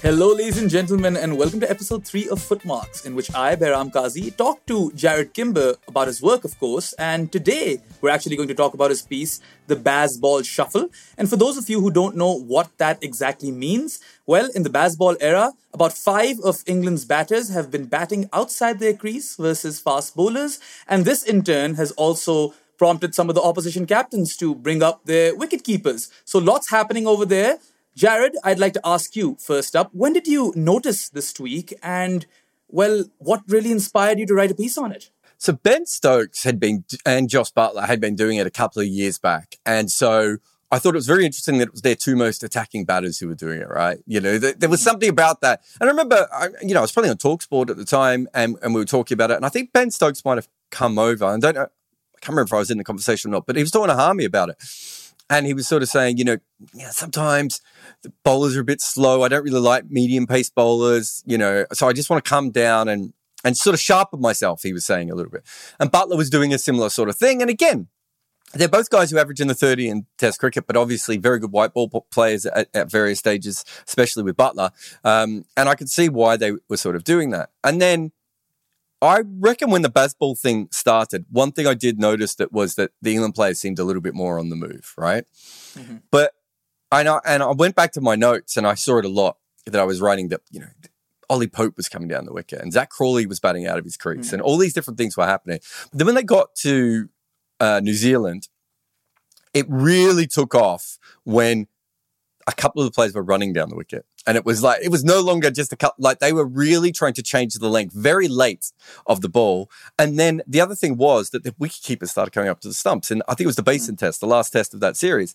Hello, ladies and gentlemen, and welcome to episode 3 of Footmarks, in which I, Behram Kazi, talk to Jarrod Kimber about his work, of course. And today, we're actually going to talk about his piece, The Bazball Shuffle. And for those of you who don't know what that exactly means, well, in the Bazball era, about five of England's batters have been batting outside their crease versus fast bowlers. And this, in turn, has also prompted some of the opposition captains to bring up their wicket keepers. So lots happening over there. Jarrod, I'd like to ask you first up, when did you notice this tweak and, well, what really inspired you to write a piece on it? So Ben Stokes had been, and Jos Buttler had been doing it a couple of years back. And so I thought it was very interesting that it was their two most attacking batters who were doing it, right? You know, there was something about that. And I remember, I, you know, I was probably on Talksport at the time and, and we were talking about it. And I think Ben Stokes might have come over and don't know, I can't remember if I was in the conversation or not, but he was talking to Harmy about it. And he was sort of saying, you know, yeah, sometimes the bowlers are a bit slow. I don't really like medium pace bowlers, you know, so I just want to come down and and sort of sharpen myself, he was saying a little bit. And Buttler was doing a similar sort of thing. And again, they're both guys who average in the 30 in Test cricket, but obviously very good white ball players at, at various stages, especially with Buttler. Um, and I could see why they were sort of doing that. And then I reckon when the Bazball thing started, one thing I did notice that was that the England players seemed a little bit more on the move, right? Mm-hmm. But I know, and I went back to my notes and I saw it a lot that I was writing that, you know, Ollie Pope was coming down the wicket and Zak Crawley was batting out of his crease mm. and all these different things were happening. But then when they got to uh, New Zealand, it really took off when a couple of the players were running down the wicket. And it was like, it was no longer just a couple, like they were really trying to change the length very late of the ball. And then the other thing was that the wicket keepers started coming up to the stumps. And I think it was the Basin mm. test, the last test of that series.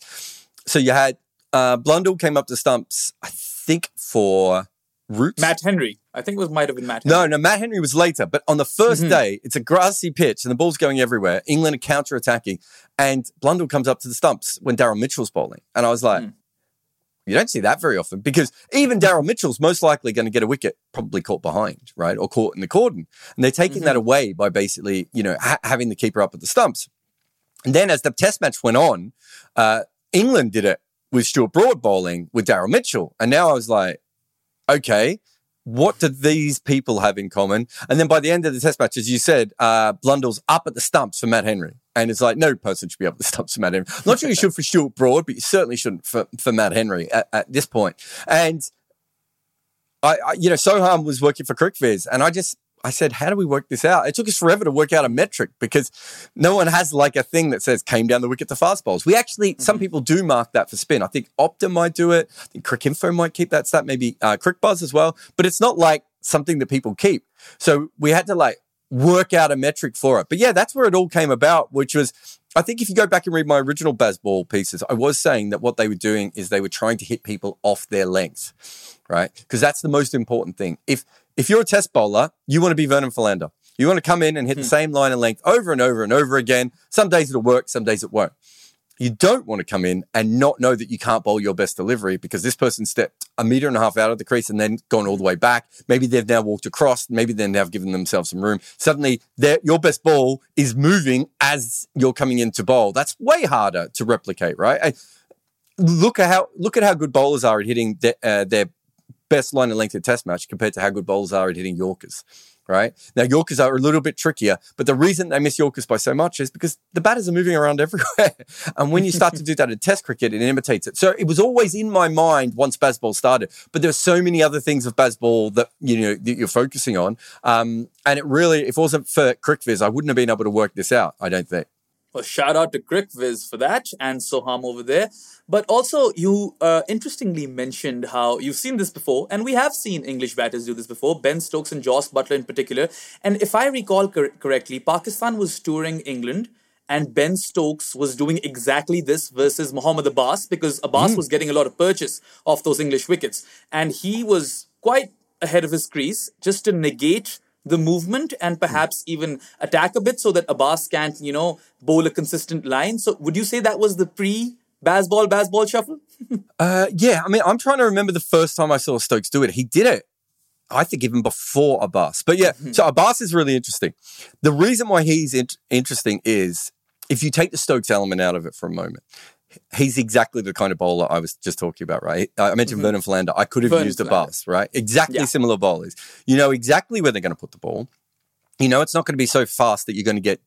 So you had uh, Blundell came up to stumps, I think, for Roots. Matt Henry. I think it was might have been Matt Henry. No, no, Matt Henry was later. But on the 1st mm-hmm. day, it's a grassy pitch and the ball's going everywhere. England are counter attacking. And Blundell comes up to the stumps when Daryl Mitchell's bowling. And I was like, mm. You don't see that very often because even Daryl Mitchell's most likely going to get a wicket probably caught behind, right? Or caught in the cordon. And they're taking mm-hmm. that away by basically, you know, ha- having the keeper up at the stumps. And then as the test match went on, uh, England did it with Stuart Broad bowling with Daryl Mitchell. And now I was like, okay, what do these people have in common? And then by the end of the test match, as you said, uh, Blundell's up at the stumps for Matt Henry. And it's like, no person should be able to stop for Matt Henry. not sure you should for Stuart Broad, but you certainly shouldn't for, for Matt Henry at, at this point. And I, I, you know, Soham was working for CricViz, and I just I said, how do we work this out? It took us forever to work out a metric because no one has like a thing that says came down the wicket to fast bowls. We actually, mm-hmm. some people do mark that for spin. I think Opta might do it. I think Cricinfo might keep that stat, maybe uh, Cricbuzz as well. But it's not like something that people keep. So we had to like work out a metric for it. But yeah, that's where it all came about, which was I think if you go back and read my original Bazball pieces, I was saying that what they were doing is they were trying to hit people off their length, right? Because that's the most important thing. If if you're a test bowler, you want to be Vernon Philander. You want to come in and hit the hmm. same line and length over and over and over again. Some days it'll work, some days it won't. You don't want to come in and not know that you can't bowl your best delivery because this person stepped a meter and a half out of the crease and then gone all the way back. Maybe they've now walked across. Maybe they've now given themselves some room. Suddenly, your best ball is moving as you're coming in to bowl. That's way harder to replicate, right? look at how look at how good bowlers are at hitting uh, their best line and length of test match compared to how good bowlers are at hitting Yorkers. Right now, Yorkers are a little bit trickier, but the reason they miss Yorkers by so much is because the batters are moving around everywhere. and when you start to do that in Test cricket, it imitates it. So it was always in my mind once Bazball started, but there are so many other things of Bazball that you know that you're focusing on. Um, and it really, if it wasn't for CricViz, I wouldn't have been able to work this out. I don't think. Well, shout out to CricViz for that and Soham over there. But also, you uh, interestingly mentioned how you've seen this before, and we have seen English batters do this before, Ben Stokes and Jos Buttler in particular. And if I recall cor- correctly, Pakistan was touring England, and Ben Stokes was doing exactly this versus Mohammad Abbas because Abbas mm. was getting a lot of purchase off those English wickets. And he was quite ahead of his crease just to negate the movement and perhaps even attack a bit so that Abbas can't, you know, bowl a consistent line. So would you say that was the pre Bazball, Bazball shuffle? uh, yeah, I mean, I'm trying to remember the first time I saw Stokes do it. He did it I think even before Abbas. But yeah, so Abbas is really interesting. The reason why he's in- interesting is if you take the Stokes element out of it for a moment, he's exactly the kind of bowler I was just talking about, right? I mentioned Vernon Philander. I could have Vernon used Philander. Abbas, right? Exactly Yeah. similar bowlers. You know exactly where they're going to put the ball. You know it's not going to be so fast that you're going to get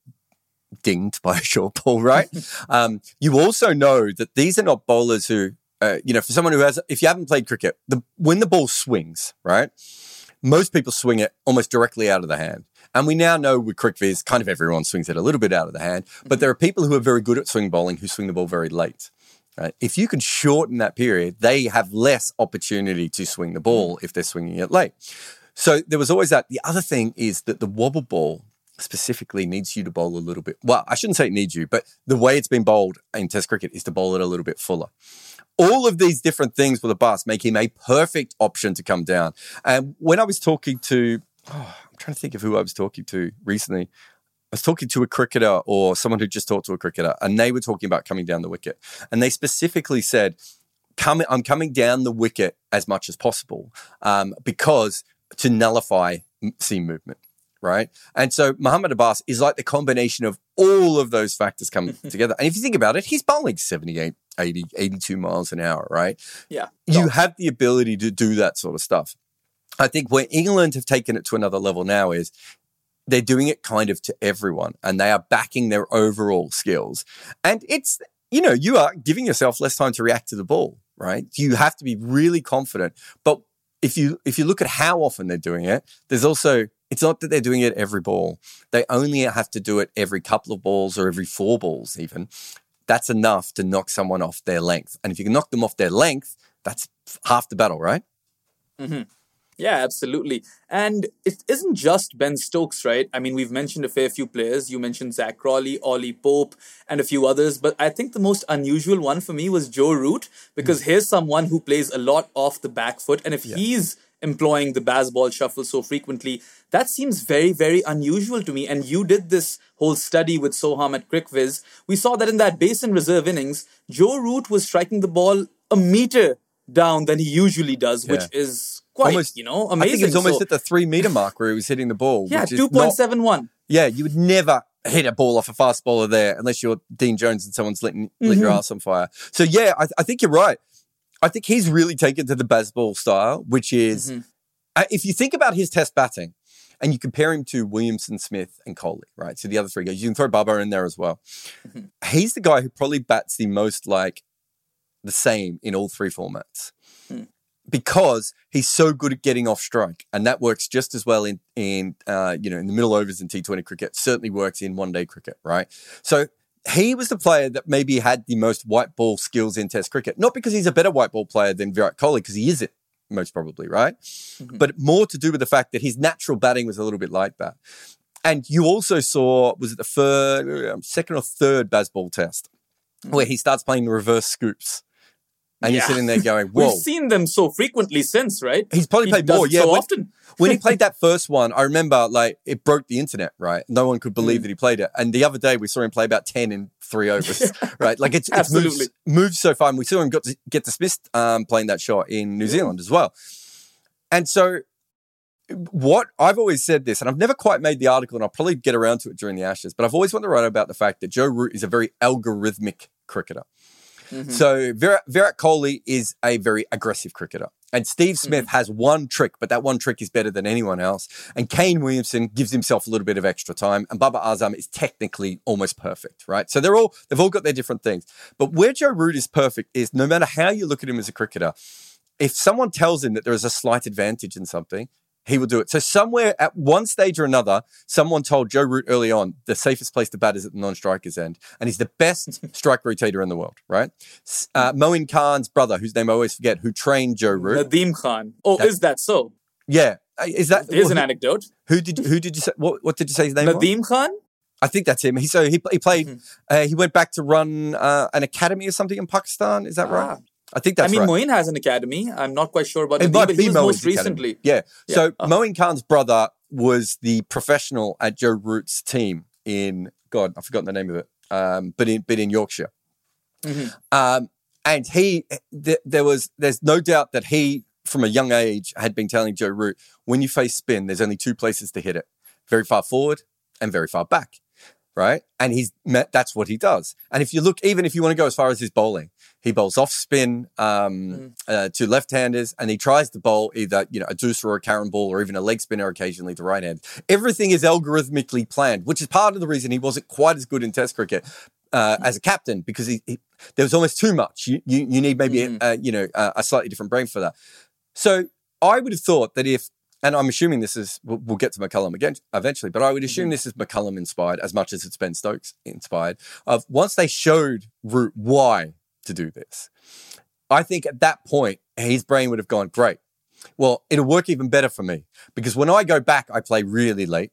dinged by a short ball, right? um, you also know that these are not bowlers who, uh, you know, for someone who has, if you haven't played cricket, the when the ball swings, right? Most people swing it almost directly out of the hand. And we now know with CricViz, kind of everyone swings it a little bit out of the hand, but mm-hmm. there are people who are very good at swing bowling who swing the ball very late. Right? If you can shorten that period, they have less opportunity to swing the ball mm. if they're swinging it late. So there was always that. The other thing is that the wobble ball specifically needs you to bowl a little bit. Well, I shouldn't say it needs you, but the way it's been bowled in Test cricket is to bowl it a little bit fuller. All of these different things with Abbas make him a perfect option to come down. And when I was talking to, oh, I'm trying to think of who I was talking to recently. I was talking to a cricketer or someone who just talked to a cricketer, and they were talking about coming down the wicket. And they specifically said, coming, I'm coming down the wicket as much as possible um, because to nullify seam movement, right? And so Muhammad Abbas is like the combination of all of those factors coming together. And if you think about it, he's bowling 78, 80, 82 miles an hour, right? Yeah. You have the ability to do that sort of stuff. I think where England have taken it to another level now is they're doing it kind of to everyone and they are backing their overall skills. And it's, you know, you are giving yourself less time to react to the ball, right? You have to be really confident. But if you if you look at how often they're doing it, there's also it's not that they're doing it every ball. They only have to do it every couple of balls or every four balls even. That's enough to knock someone off their length. And if you can knock them off their length, that's half the battle, right? Mm-hmm. Yeah, absolutely. And it isn't just Ben Stokes, right? I mean, we've mentioned a fair few players. You mentioned Zak Crawley, Ollie Pope, and a few others. But I think the most unusual one for me was Joe Root, because hmm. here's someone who plays a lot off the back foot. And if he's employing the Bazball shuffle so frequently, that seems very, very unusual to me. And you did this whole study with Soham at CricViz. We saw that in that basin reserve innings, Joe Root was striking the ball a meter down than he usually does, which is quite, Almost- you know, I amazing. think it was almost So- at the three meter mark where he was hitting the ball. yeah, which is not- point seven one. Yeah, you would never hit a ball off a fast bowler there unless you're Dean Jones and someone's lit, lit your mm-hmm. ass on fire. So yeah, I, I think you're right. I think he's really taken to the Bazball style, which is mm-hmm. uh, if you think about his test batting and you compare him to Williamson, Smith, and Kohli, right? So the other three guys, you can throw Babar in there as well. Mm-hmm. He's the guy who probably bats the most like the same in all three formats because he's so good at getting off strike, and that works just as well in in uh, you know in the middle overs in T Twenty cricket. Certainly works in one day cricket, right? So he was the player that maybe had the most white ball skills in Test cricket, not because he's a better white ball player than Virat Kohli, because he isn't most probably, right? But more to do with the fact that his natural batting was a little bit like that. And you also saw was it the third, second or third Bazball test where he starts playing the reverse scoops. And you're sitting there going, "Whoa!" We've seen them so frequently since, right? He's probably played more, yeah. so when, often. when he played that first one, I remember like it broke the internet, right? No one could believe that he played it. And the other day we saw him play about ten in three overs, right? Like it's, it's moved, Absolutely. moved so far. And we saw him got to get dismissed um, playing that shot in New Zealand as well. And so, what I've always said this, and I've never quite made the article, and I'll probably get around to it during the Ashes, but I've always wanted to write about the fact that Joe Root is a very algorithmic cricketer. Mm-hmm. So Virat, Virat Kohli is a very aggressive cricketer. And Steve Smith mm-hmm. has one trick, but that one trick is better than anyone else. And Kane Williamson gives himself a little bit of extra time. And Babar Azam is technically almost perfect, right? So they're all, they've all got their different things. But where Joe Root is perfect is no matter how you look at him as a cricketer, if someone tells him that there is a slight advantage in something, he will do it. So somewhere at one stage or another, someone told Joe Root early on the safest place to bat is at the non-striker's end, and he's the best strike rotator in the world. Right? Uh, Moin Khan's brother, whose name I always forget, who trained Joe Root. Nadeem Khan. Oh, is that so? yeah, Uh, is that Here's an who, anecdote. who did who did you say? What, what did you say his name? was? Nadeem Khan? I think that's him. He so he he played. Mm-hmm. Uh, he went back to run uh, an academy or something in Pakistan. Is that right? I think that's. I mean, right. Moeen has an academy. I'm not quite sure about It Nadeem, might but be was most academy. recently. Yeah. So Uh. Moin Khan's brother was the professional at Joe Root's team in God, I've forgotten the name of it. Um, but in but in Yorkshire. Mm-hmm. Um, and he th- there was there's no doubt that he from a young age, had been telling Joe Root, when you face spin, there's only two places to hit it very far forward and very far back. Right. And he's met, that's what he does. And if you look, even if you want to go as far as his bowling, he bowls off spin um, mm. uh, to left handers and he tries to bowl either, you know, a deuce or a carom ball or even a leg spinner occasionally to right hand. Everything is algorithmically planned, which is part of the reason he wasn't quite as good in test cricket uh, as a captain because he, he, there was almost too much. You, you, you need maybe, mm. uh, you know, a slightly different brain for that. So I would have thought that if and I'm assuming this is we'll, we'll, get to McCullum again eventually, but I would assume mm-hmm. this is McCullum inspired as much as it's Ben Stokes inspired. Of once they showed Root why to do this, I think at that point his brain would have gone great. Well, it'll work even better for me because when I go back, I play really late,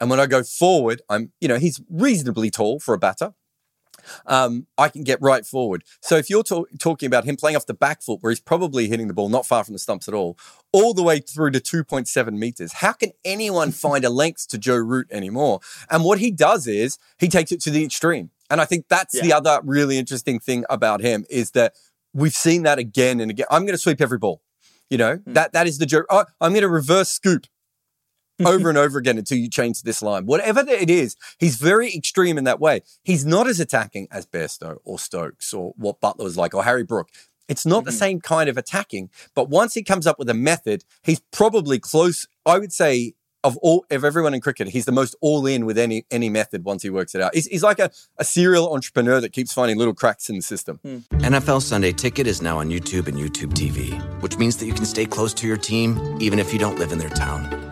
and when I go forward, I'm you know he's reasonably tall for a batter um, I can get right forward. So if you're talk- talking about him playing off the back foot, where he's probably hitting the ball not far from the stumps at all, all the way through to 2.7 meters, how can anyone find a length to Joe Root anymore? And what he does is he takes it to the extreme. And I think that's yeah. the other really interesting thing about him is that we've seen that again and again. I'm going to sweep every ball. You know, mm. that that is the Joe. Oh, I'm going to reverse scoop over and over again until you change this line. Whatever it is, he's very extreme in that way. He's not as attacking as Bairstow or Stokes or what Buttler was like or Harry Brook. It's not mm-hmm. the same kind of attacking, but once he comes up with a method, he's probably close. I would say of all of everyone in cricket, he's the most all in with any any method once he works it out. He's, he's like a, a serial entrepreneur that keeps finding little cracks in the system. Mm. NFL Sunday Ticket is now on YouTube and YouTube TV, which means that you can stay close to your team even if you don't live in their town.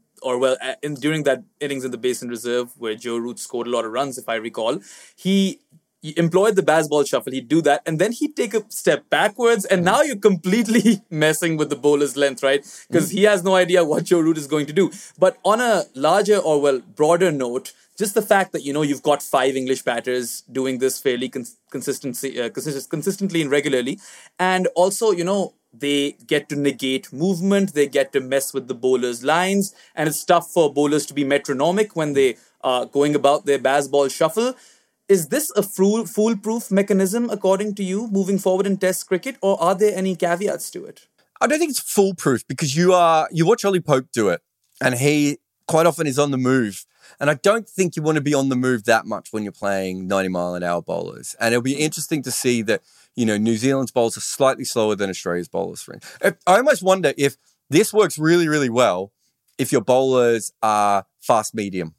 or well, in during that innings in the Basin Reserve where Joe Root scored a lot of runs, if I recall, he, he employed the Bazball shuffle. He'd do that, and then he'd take a step backwards, and now you're completely messing with the bowler's length, right? Because he has no idea what Joe Root is going to do. But on a larger or well broader note, just the fact that you know you've got five English batters doing this fairly cons- consistency, uh, consist- consistently and regularly, and also you know they get to negate movement, they get to mess with the bowler's lines, and it's tough for bowlers to be metronomic when they are going about their Bazball shuffle. Is this a fool- foolproof mechanism, according to you, moving forward in Test cricket, or are there any caveats to it? I don't think it's foolproof because you are you watch Ollie Pope do it, and he quite often is on the move. And I don't think you want to be on the move that much when you're playing 90 mile an hour bowlers. And it'll be interesting to see that you know, New Zealand's bowlers are slightly slower than Australia's bowlers. I almost wonder if this works really, really well if your bowlers are fast medium,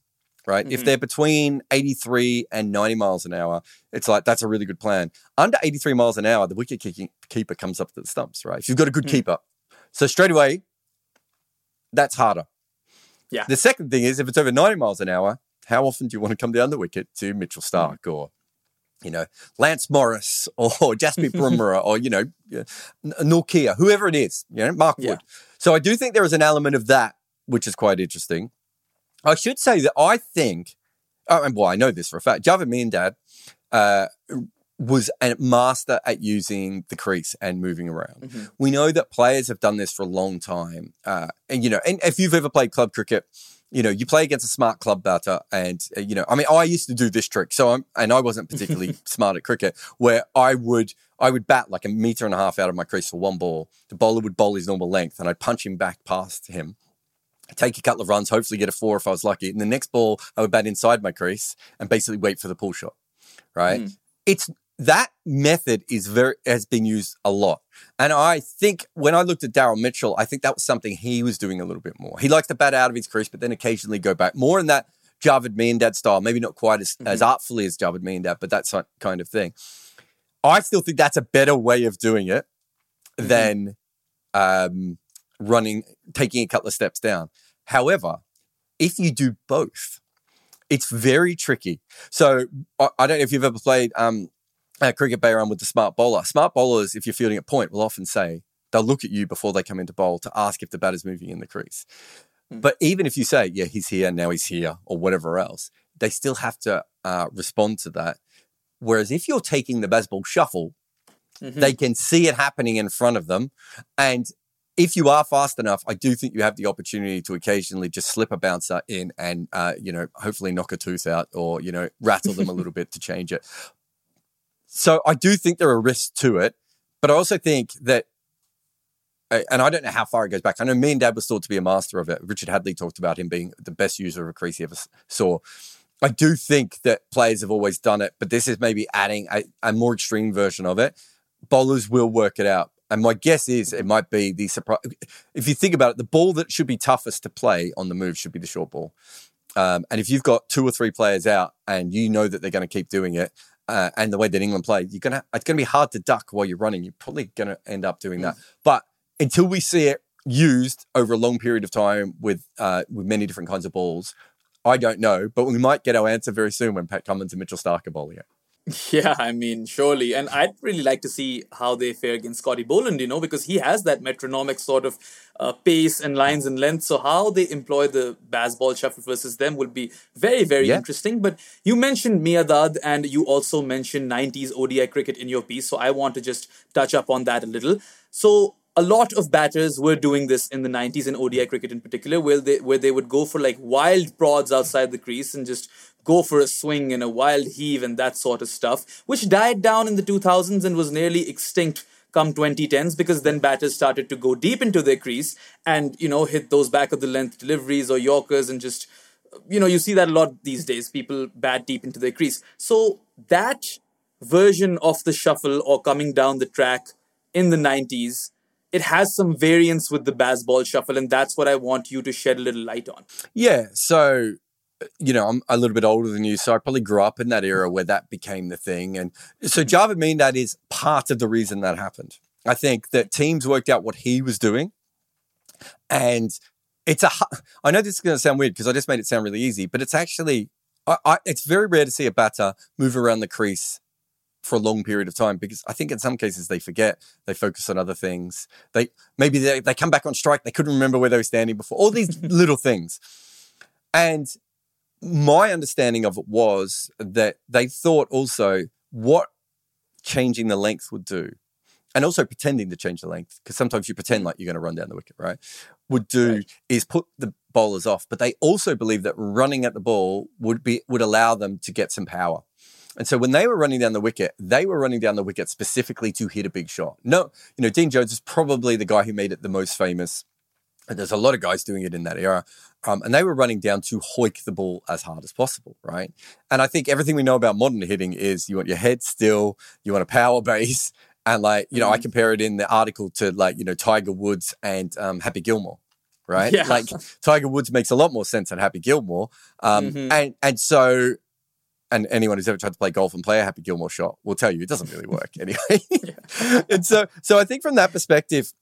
right? Mm-hmm. If they're between 83 and 90 miles an hour, it's like that's a really good plan. Under 83 miles an hour, the wicket kicking keeper comes up to the stumps, right? If you've got a good mm-hmm. keeper. So straight away, that's harder. Yeah. The second thing is if it's over 90 miles an hour, how often do you want to come down the wicket to Mitchell Starc mm-hmm. or you know, Lance Morris or Jasprit Bumrah or, you know, Nortje, whoever it is, you know, Mark Wood. Yeah. So I do think there is an element of that, which is quite interesting. I should say that I think, oh, and well, I know this for a fact, Javed Miandad uh, was a master at using the crease and moving around. Mm-hmm. We know that players have done this for a long time. Uh, and, you know, and if you've ever played club cricket, you know, you play against a smart club batter, and uh, you know, I mean, I used to do this trick, so I'm, and I wasn't particularly smart at cricket, where I would I would bat like a meter and a half out of my crease for one ball. The bowler would bowl his normal length, and I'd punch him back past him, take a couple of runs, hopefully get a four if I was lucky. And the next ball, I would bat inside my crease and basically wait for the pull shot. Right? Mm. It's that method is very has been used a lot. And I think when I looked at Daryl Mitchell, I think that was something he was doing a little bit more. He likes to bat out of his crease, but then occasionally go back more in that Javed Miandad style, maybe not quite as, mm-hmm. as artfully as Javed Miandad, but that kind of thing. I still think that's a better way of doing it mm-hmm. than um, running, taking a couple of steps down. However, if you do both, it's very tricky. So I, I don't know if you've ever played um, uh, cricket bay around with the smart bowler. Smart bowlers, if you're fielding at point, will often say they'll look at you before they come into bowl to ask if the batter's moving in the crease. But even if you say, yeah, he's here, now he's here, or whatever else, they still have to uh, respond to that. Whereas if you're taking the Bazball shuffle, Mm-hmm. they can see it happening in front of them. And if you are fast enough, I do think you have the opportunity to occasionally just slip a bouncer in and, uh, you know, hopefully knock a tooth out or, you know, rattle them a little bit to change it. So I do think there are risks to it, but I also think that and I don't know how far it goes back. I know Miandad was thought to be a master of it. Richard Hadlee talked about him being the best user of a crease he ever saw. I do think that players have always done it, but this is maybe adding a, a more extreme version of it. Bowlers will work it out. And my guess is it might be the surprise. If you think about it, the ball that should be toughest to play on the move should be the short ball. Um, and if you've got two or three players out and you know that they're going to keep doing it, uh, and the way that England play, you're gonna it's gonna be hard to duck while you're running. You're probably gonna end up doing that. But until we see it used over a long period of time with uh, with many different kinds of balls, I don't know. But we might get our answer very soon when Pat Cummins and Mitchell Starc are bowling it. Yeah, I mean, surely. And I'd really like to see how they fare against Scotty Boland, you know, because he has that metronomic sort of uh, pace and lines and length. So how they employ the Bazball shuffle versus them will be very, very Yeah. interesting. But you mentioned Miandad and you also mentioned 90s ODI cricket in your piece. So I want to just touch up on that a little. So a lot of batters were doing this in the 90s in ODI cricket in particular, where they where they would go for like wild prods outside the crease and just go for a swing and a wild heave and that sort of stuff, which died down in the 2000s and was nearly extinct come 2010s because then batters started to go deep into their crease and you know hit those back of the length deliveries or yorkers and just you know you see that a lot these days people bat deep into their crease so that version of the shuffle or coming down the track in the 90s it has some variance with the baseball shuffle and that's what i want you to shed a little light on Yeah. So, you know, I'm a little bit older than you, so I probably grew up in that era where that became the thing. And so Javed Miandad is part of the reason that happened. I think that teams worked out what he was doing. And it's a, I know this is going to sound weird because I just made it sound really easy, but it's actually, I, I, it's very rare to see a batter move around the crease for a long period of time because I think in some cases they forget, they focus on other things. They maybe they, they come back on strike, they couldn't remember where they were standing before. All these little things. And my understanding of it was that they thought also what changing the length would do, and also pretending to change the length, because sometimes you pretend like you're going to run down the wicket, right? Would do Right. is put the bowlers off. But they also believe that running at the ball would be would allow them to get some power. And so when they were running down the wicket, they were running down the wicket specifically to hit a big shot. No, you know, Dean Jones is probably the guy who made it the most famous. And there's a lot of guys doing it in that era. Um, and they were running down to hoik the ball as hard as possible, right? And I think everything we know about modern hitting is you want your head still, you want a power base. And like, you know, I compare it in the article to like, you know, Tiger Woods and um, Happy Gilmore, right? Yeah. Like Tiger Woods makes a lot more sense than Happy Gilmore. Um, Mhm. and, and so, and anyone who's ever tried to play golf and play a Happy Gilmore shot will tell you it doesn't really work anyway. and so, so I think from that perspective,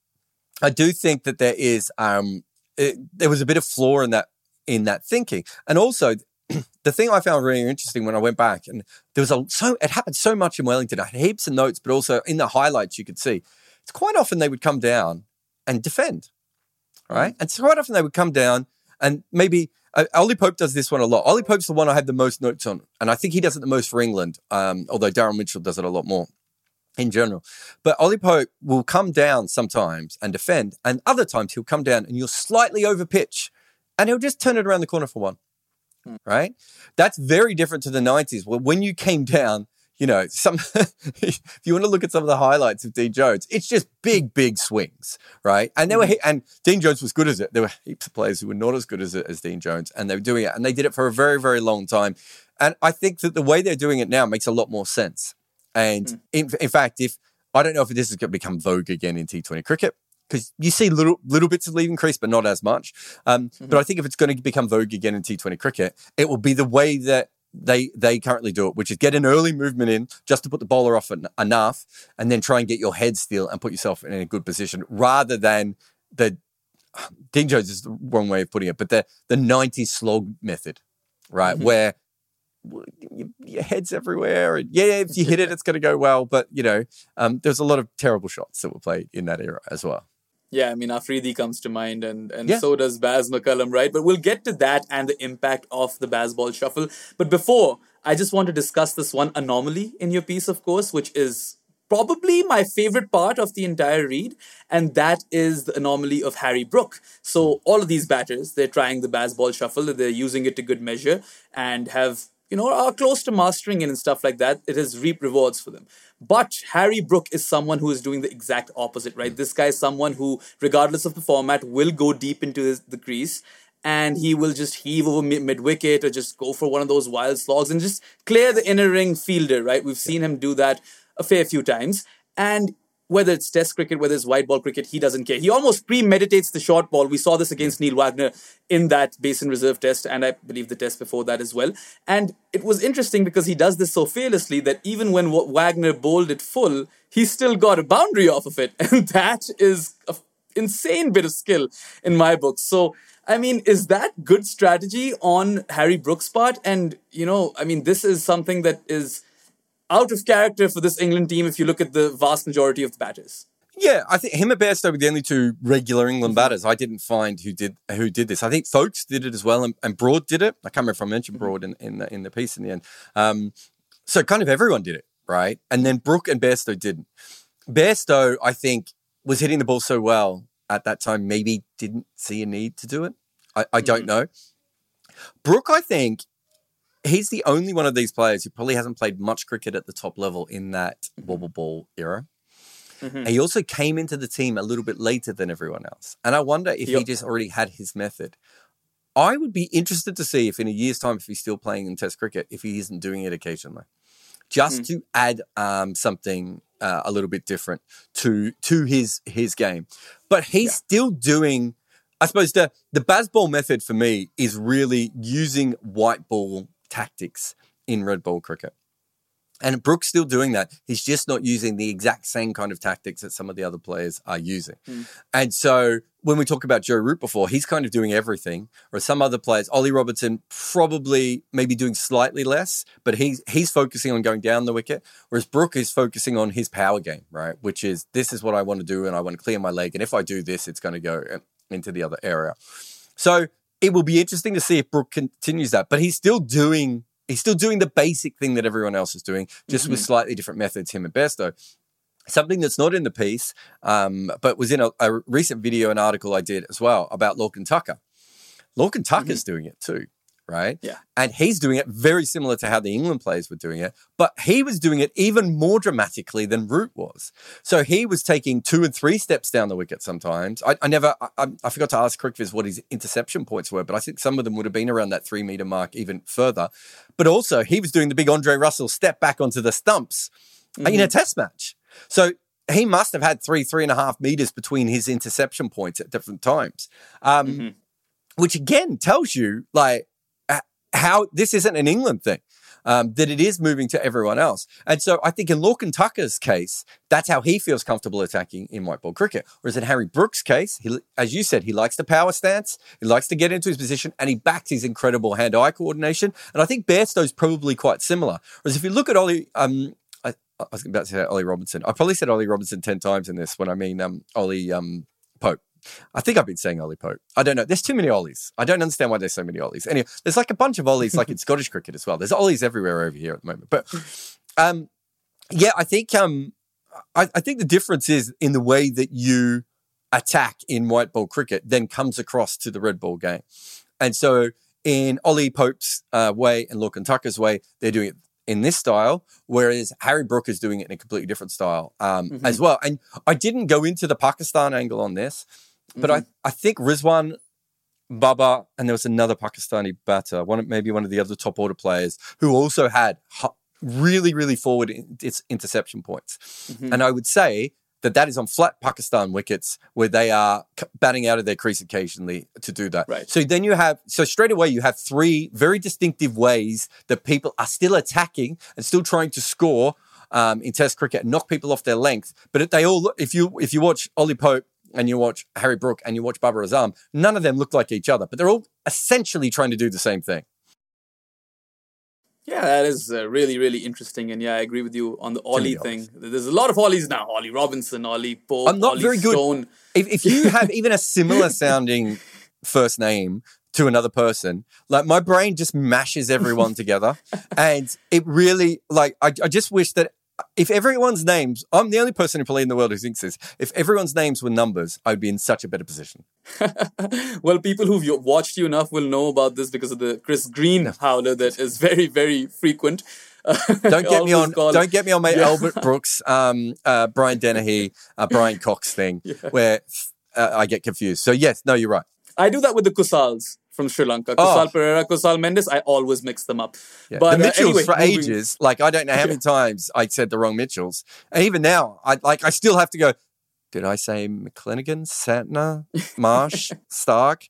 I do think that there is um, it, there was a bit of flaw in that in that thinking, and also the thing I found really interesting when I went back, and there was a so it happened so much in Wellington. I had heaps of notes, but also in the highlights you could see it's quite often they would come down and defend, right? And so quite often they would come down and maybe uh, Ollie Pope does this one a lot. Ollie Pope's the one I had the most notes on, and I think he does it the most for England. Um, although Darren Mitchell does it a lot more in general. But Ollie Pope will come down sometimes and defend, and other times he'll come down and you'll slightly over pitch, and he'll just turn it around the corner for one. Hmm. Right? That's very different to the 90s. Well, when you came down, you know, some if you want to look at some of the highlights of Dean Jones, it's just big, big swings, right? And they were hmm. and Dean Jones was good as it. There were heaps of players who were not as good as it as Dean Jones, and they were doing it, and they did it for a very, very long time. And I think that the way they're doing it now makes a lot more sense. And hmm. in, in fact, if I don't know if this is going to become vogue again in T20 cricket because you see little little bits of leaving crease, but not as much. Um, But mm-hmm. I think if it's going to become vogue again in T20 cricket, it will be the way that they they currently do it, which is get an early movement in just to put the bowler off en- enough, and then try and get your head still and put yourself in a good position, rather than the Dean Jones is the wrong way of putting it, but the the 90s slog method, right, mm-hmm. where well, y- your head's everywhere. And yeah, if you hit it, it's going to go well. But, you know, um, there's a lot of terrible shots that were played in that era as well. Yeah, I mean Afridi comes to mind, and and Yeah. so does Baz McCullum, right? But we'll get to that and the impact of the Bazball shuffle. But before, I just want to discuss this one anomaly in your piece, of course, which is probably my favorite part of the entire read, and that is the anomaly of Harry Brook. So all of these batters, they're trying the Bazball shuffle, they're using it to good measure, and have you know, are close to mastering it and stuff like that, it has reaped rewards for them. But Harry Brook is someone who is doing the exact opposite, right? This guy is someone who, regardless of the format, will go deep into his, the crease and he will just heave over mid wicket or just go for one of those wild slogs and just clear the inner ring fielder, right? We've seen him do that a fair few times. And whether it's test cricket, whether it's white ball cricket, he doesn't care. He almost premeditates the short ball. We saw this against Neil Wagner in that Basin Reserve test, and I believe the test before that as well. And it was interesting because he does this so fearlessly that even when Wa- Wagner bowled it full, he still got a boundary off of it. And that is an insane bit of skill in my book. So, I mean, is that good strategy on Harry Brooks' part? And, you know, I mean, this is something that is out of character for this England team if you look at the vast majority of the batters. Yeah, I think him and Bairstow were the only two regular England mm-hmm. batters. I didn't find who did who did this. I think Foakes did it as well, and, and Broad did it. I can't remember if I mentioned mm-hmm. Broad in, in the in the piece in the end. Um, so kind of everyone did it, right? And then Brook and Bairstow didn't. Bairstow, I think, was hitting the ball so well at that time, maybe didn't see a need to do it. I, I don't mm-hmm. know. Brook, I think, he's the only one of these players who probably hasn't played much cricket at the top level in that wobble ball era. And he also came into the team a little bit later than everyone else. And I wonder if he just already had his method. I would be interested to see if in a year's time, if he's still playing in Test cricket, if he isn't doing it occasionally, just to add um, something uh, a little bit different to to his his game. But he's still doing. I suppose the the Bazball method for me is really using white ball tactics in red ball cricket. And Brooks still doing that. He's just not using the exact same kind of tactics that some of the other players are using. And so when we talk about Joe Root before, he's kind of doing everything. Or some other players, Ollie Robinson probably maybe doing slightly less, but he's he's focusing on going down the wicket. Whereas Brook is focusing on his power game, right? Which is this is what I want to do and I want to clear my leg. And if I do this, it's going to go uh, into the other area. So it will be interesting to see if Brook continues that. But he's still doing he's still doing the basic thing that everyone else is doing, just with slightly different methods, him and Bairstow. Something that's not in the piece, um, but was in a, a recent video and article I did as well about Lorcan Tucker. Lorcan Tucker's doing it too, right? Yeah. And he's doing it very similar to how the England players were doing it, but he was doing it even more dramatically than Root was. So he was taking two and three steps down the wicket sometimes. I, I never, I, I- forgot to ask CricViz what his interception points were, but I think some of them would have been around that three meter mark even further. But also, he was doing the big Andre Russell step back onto the stumps uh, in a mm-hmm. test match. So he must have had three, three and a half meters between his interception points at different times. Um, mm-hmm. Which again tells you like how this isn't an England thing. Um, that it is moving to everyone else. And so I think in Lorcan Tucker's case, that's how he feels comfortable attacking in white ball cricket. Whereas in Harry Brooks' case, he, as you said, he likes the power stance, he likes to get into his position, and he backs his incredible hand-eye coordination. And I think Bairstow's probably quite similar. Whereas if you look at Ollie, um, I, was about to say Ollie Robinson. I probably said Ollie Robinson 10 times in this when I mean um, Ollie um. I think I've been saying Ollie Pope. I don't know. There's too many Ollies. I don't understand why there's so many Ollies. Anyway, there's like a bunch of Ollies like in Scottish cricket as well. There's Ollies everywhere over here at the moment. But um, yeah, I think um, I, I think the difference is in the way that you attack in white ball cricket then comes across to the red ball game. And so in Ollie Pope's uh, way and Lorcan Tucker's way, they're doing it in this style, whereas Harry Brook is doing it in a completely different style um, as well. And I didn't go into the Pakistan angle on this, but I, I think Rizwan Babar, and there was another Pakistani batter, one maybe one of the other top order players, who also had really, really forward in, its interception points. And I would say that that is on flat Pakistan wickets where they are batting out of their crease occasionally to do that. Right. So then you have, so straight away you have three very distinctive ways that people are still attacking and still trying to score um, in Test cricket and knock people off their length. But if they all, if you if you watch Ollie Pope and you watch Harry Brook and you watch Babar Azam, none of them look like each other, but they're all essentially trying to do the same thing. Yeah, that is uh, really, really interesting. And yeah, I agree with you on the Ollie thing. There's a lot of Ollies now. Ollie Robinson, Ollie Pope, I'm not Ollie very good. Stone. If, if you have even a similar sounding first name to another person, like my brain just mashes everyone together. And it really, like, I, I just wish that if everyone's names, I'm the only person probably in the world who thinks this, if everyone's names were numbers, I'd be in such a better position. well, people who've watched you enough will know about this because of the Chris Green howler that is very, very frequent. Don't get me on. call- Don't get me on my Yeah. Albert Brooks, um, uh, Brian Dennehy, uh, Brian Cox thing, where uh, I get confused. So yes, no, you're right. I do that with the Kusals from Sri Lanka. Oh. Kusal Perera, Kusal Mendis, I always mix them up. Yeah. But the uh, Mitchells anyway, for moving- ages, like I don't know how many times I said the wrong Mitchells, and even now, I like I still have to go. Did I say McClenaghan, Santner, Marsh, Starc?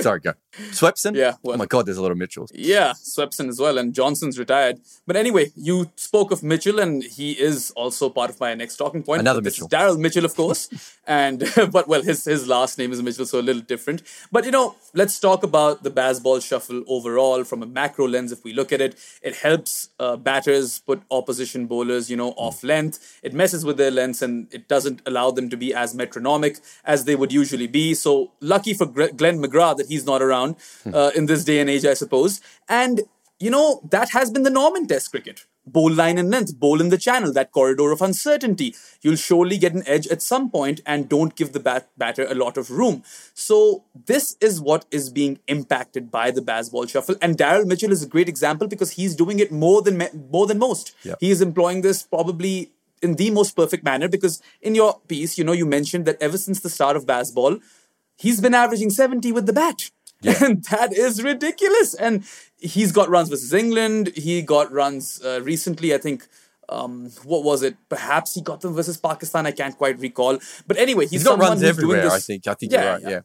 Sorry, go. Swepson? Yeah, oh my God, there's a lot of Mitchells. Yeah, Swepson as well, and Johnson's retired. But anyway, you spoke of Mitchell, and he is also part of my next talking point. Another Mitchell. Daryl Mitchell, of course, and but well, his his last name is Mitchell, so a little different. But you know, let's talk about the Bazball shuffle overall from a macro lens. If we look at it, it helps uh, batters put opposition bowlers, you know, off length. It messes with their lengths, and it doesn't allow them to be as metronomic as they would usually be. So lucky for Glenn McGrath that he's not around uh, in this day and age, I suppose. And you know, that has been the norm in Test cricket. Bowl line and length, bowl in the channel, that corridor of uncertainty. You'll surely get an edge at some point and don't give the bat- batter a lot of room. So, this is what is being impacted by the Bazball shuffle. And Daryl Mitchell is a great example because he's doing it more than, me- more than most. Yeah. He is employing this probably in the most perfect manner because in your piece, you know, you mentioned that ever since the start of Bazball, he's been averaging 70 with the bat. And that is ridiculous. And he's got runs versus England. He got runs uh, recently, I think. Um, what was it? Perhaps he got them versus Pakistan. I can't quite recall. But anyway, he's, He's got runs everywhere. this- I think. I think you're right. Yeah. yeah,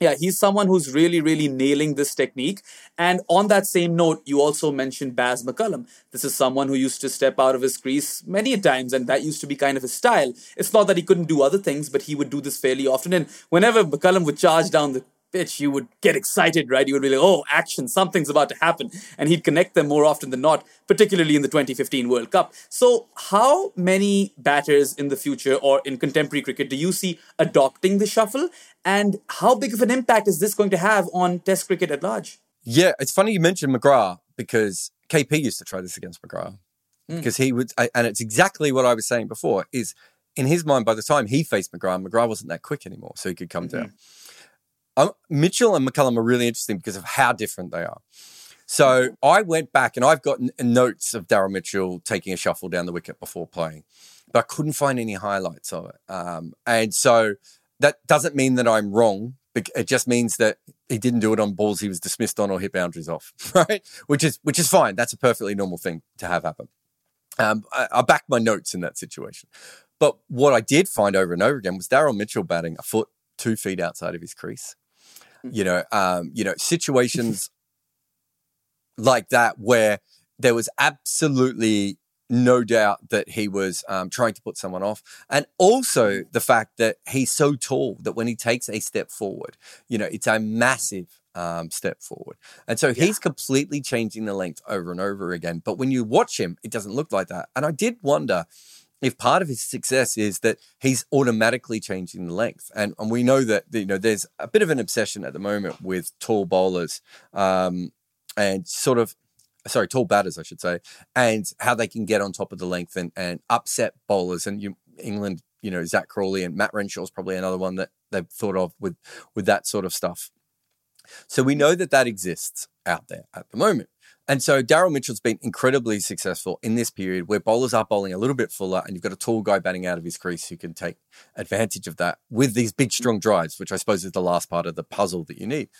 he's someone who's really, really nailing this technique. And on that same note, you also mentioned Baz McCullum. This is someone who used to step out of his crease many a times, and that used to be kind of his style. It's not that he couldn't do other things, but he would do this fairly often. And whenever McCullum would charge down the pitch, you would get excited, right? You would be like, oh, action, something's about to happen. And he'd connect them more often than not, particularly in the 2015 World Cup. So, how many batters in the future or in contemporary cricket do you see adopting the shuffle? And how big of an impact is this going to have on Test cricket at large? Yeah, it's funny you mentioned McGrath because KP used to try this against McGrath hmm. because he would, and it's exactly what I was saying before. Is in his mind, by the time he faced McGrath, McGrath wasn't that quick anymore, so he could come mm-hmm. down. Um, Mitchell and McCullum are really interesting because of how different they are. So I went back and I've got n- notes of Daryl Mitchell taking a shuffle down the wicket before playing, but I couldn't find any highlights of it. Um, and so that doesn't mean that I'm wrong. It just means that he didn't do it on balls he was dismissed on or hit boundaries off, right? Which is which is fine. That's a perfectly normal thing to have happen. Um, I, I back my notes in that situation. But what I did find over and over again was Daryl Mitchell batting a foot, two feet outside of his crease. You know, um, you know, situations like that where there was absolutely no doubt that he was um, trying to put someone off. And also the fact that he's so tall that when he takes a step forward, you know, it's a massive um, step forward. And so he's completely changing the length over and over again. But when you watch him, it doesn't look like that. And I did wonder if part of his success is that he's automatically changing the length. And, and we know that, you know, there's a bit of an obsession at the moment with tall bowlers um, and sort of sorry, tall batters, I should say, and how they can get on top of the length and, and upset bowlers. And you, England, you know, Zak Crawley and Matt Renshaw's probably another one that they've thought of with with that sort of stuff. So we know that that exists out there at the moment. And so Daryl Mitchell's been incredibly successful in this period where bowlers are bowling a little bit fuller and you've got a tall guy batting out of his crease who can take advantage of that with these big, mm. strong drives, which I suppose is the last part of the puzzle that you need.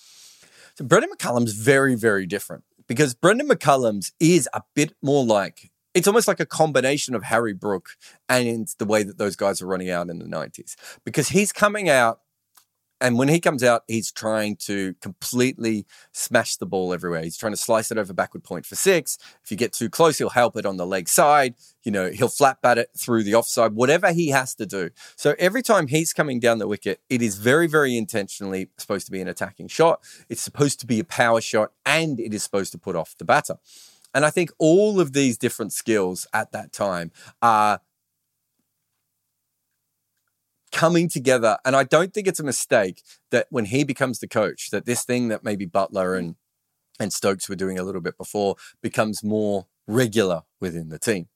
So Brendon McCullum's very, very different because Brendon McCullum's is a bit more like it's almost like a combination of Harry Brook and the way that those guys are running out in the 90s because he's coming out and when he comes out, he's trying to completely smash the ball everywhere. He's trying to slice it over backward point for six. If you get too close, he'll help it on the leg side. You know, he'll flat bat it through the offside, whatever he has to do. So every time he's coming down the wicket, it is very, very intentionally supposed to be an attacking shot. It's supposed to be a power shot and it is supposed to put off the batter. And I think all of these different skills at that time are coming together. And I don't think it's a mistake that when he becomes the coach, that this thing that maybe Buttler and and Stokes were doing a little bit before becomes more regular within the team.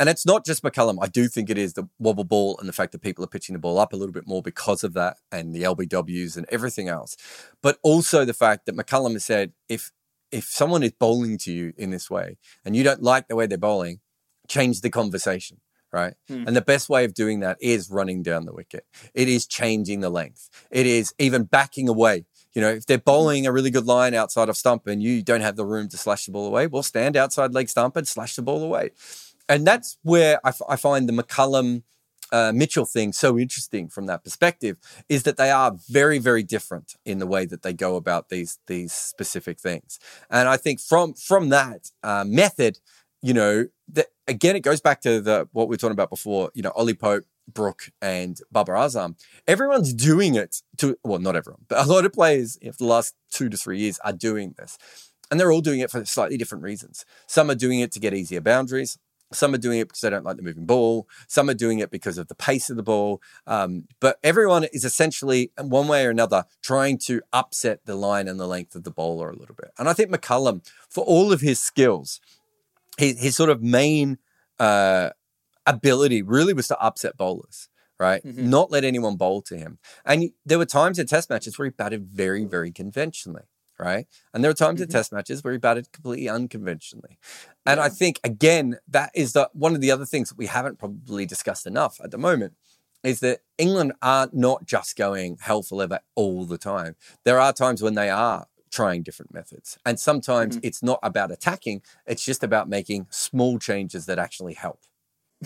And it's not just McCullum. I do think it is the wobble ball and the fact that people are pitching the ball up a little bit more because of that and the LBWs and everything else. But also the fact that McCullum has said if if someone is bowling to you in this way and you don't like the way they're bowling, change the conversation right? Hmm. And the best way of doing that is running down the wicket. It is changing the length. It is even backing away. You know, if they're bowling a really good line outside of stump and you don't have the room to slash the ball away, well, stand outside leg stump and slash the ball away and that's where I, f- I find the McCullum uh, Mitchell thing so interesting from that perspective is that they are very very different in the way that they go about these these specific things and i think from from that uh, method you know that again it goes back to the what we were talking about before you know ollie pope Brook and Babar Azam, everyone's doing it to, well, not everyone, but a lot of players for the last two to three years are doing this. And they're all doing it for slightly different reasons. Some are doing it to get easier boundaries. Some are doing it because they don't like the moving ball. Some are doing it because of the pace of the ball. Um, but everyone is essentially, in one way or another, trying to upset the line and the length of the bowler a little bit. And I think McCullum, for all of his skills, his, his sort of main uh, ability really was to upset bowlers right? Mm-hmm. Not let anyone bowl to him. And there were times in test matches where he batted very, very conventionally right? And there were times mm-hmm. in test matches where he batted completely unconventionally. And yeah. I think again, that is the one of the other things that we haven't probably discussed enough at the moment is that England are not just going hell for leather all the time. There are times when they are trying different methods. And sometimes mm-hmm. it's not about attacking, it's just about making small changes that actually help.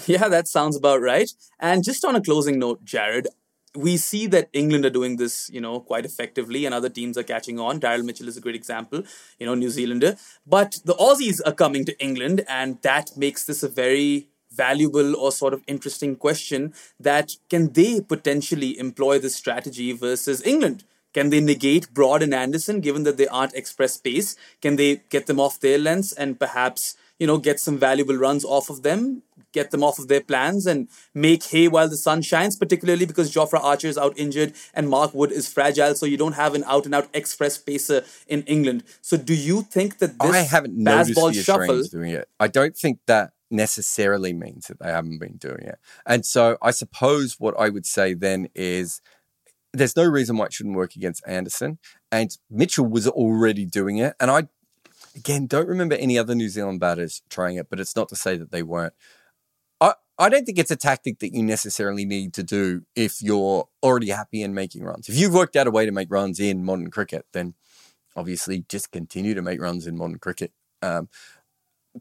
Yeah, that sounds about right. And just on a closing note, Jarrod, we see that England are doing this, you know, quite effectively, and other teams are catching on. Daryl Mitchell is a great example, you know, New Zealander. But the Aussies are coming to England, and that makes this a very valuable or sort of interesting question that can they potentially employ this strategy versus England? Can they negate Broad and Anderson given that they aren't express pace? Can they get them off their lens and perhaps, you know, get some valuable runs off of them? get them off of their plans and make hay while the sun shines, particularly because Jofra Archer is out injured and Mark Wood is fragile, so you don't have an out and out express pacer in England. So do you think that this I haven't noticed the shuffle doing it? I don't think that necessarily means that they haven't been doing it. And so I suppose what I would say then is there's no reason why it shouldn't work against Anderson. And Mitchell was already doing it. And I again don't remember any other New Zealand batters trying it, but it's not to say that they weren't. I don't think it's a tactic that you necessarily need to do if you're already happy in making runs. If you've worked out a way to make runs in modern cricket, then obviously just continue to make runs in modern cricket. Um,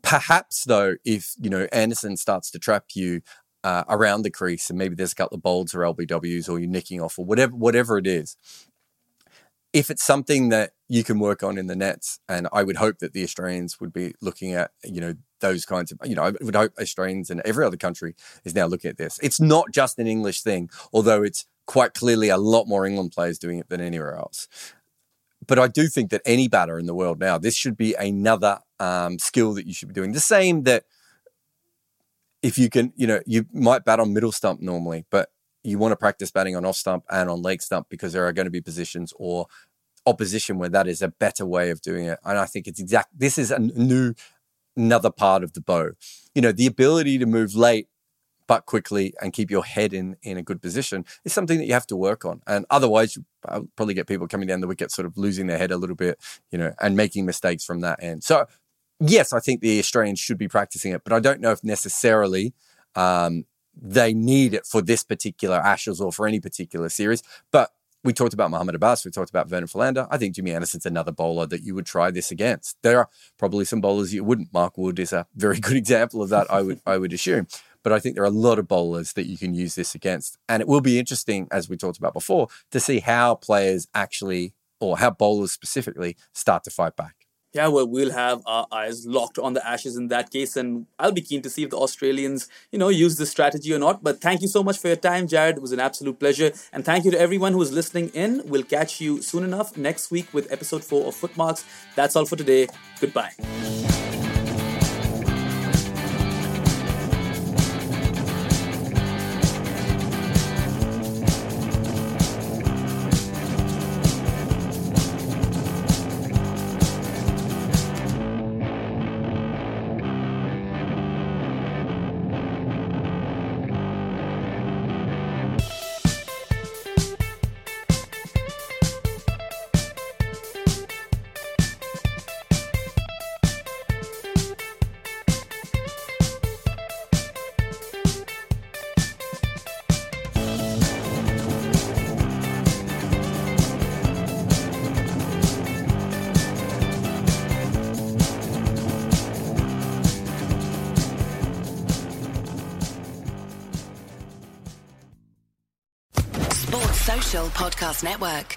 perhaps though, if you know Anderson starts to trap you uh, around the crease, and maybe there's a couple of bolds or LBWs, or you're nicking off, or whatever, whatever it is. If it's something that you can work on in the nets, and I would hope that the Australians would be looking at, you know, those kinds of, you know, I would hope Australians and every other country is now looking at this. It's not just an English thing, although it's quite clearly a lot more England players doing it than anywhere else. But I do think that any batter in the world now, this should be another um, skill that you should be doing. The same that if you can, you know, you might bat on middle stump normally, but you want to practice batting on off stump and on leg stump because there are going to be positions or opposition where that is a better way of doing it. And I think it's exact. This is a new another part of the bow. You know, the ability to move late but quickly and keep your head in in a good position is something that you have to work on. And otherwise, you probably get people coming down the wicket, sort of losing their head a little bit, you know, and making mistakes from that end. So, yes, I think the Australians should be practicing it, but I don't know if necessarily um, they need it for this particular Ashes or for any particular series. But we talked about Mohammad Abbas, we talked about Vernon Philander. I think Jimmy Anderson's another bowler that you would try this against. There are probably some bowlers you wouldn't. Mark Wood is a very good example of that, I would I would assume. But I think there are a lot of bowlers that you can use this against. And it will be interesting, as we talked about before, to see how players actually or how bowlers specifically start to fight back yeah, well, we'll have our eyes locked on the Ashes in that case, and I'll be keen to see if the Australians, you know, use this strategy or not. But thank you so much for your time, Jarrod. It was an absolute pleasure. And thank you to everyone who is listening in. We'll catch you soon enough next week with episode four of Footmarks. That's all for today. Goodbye. Network.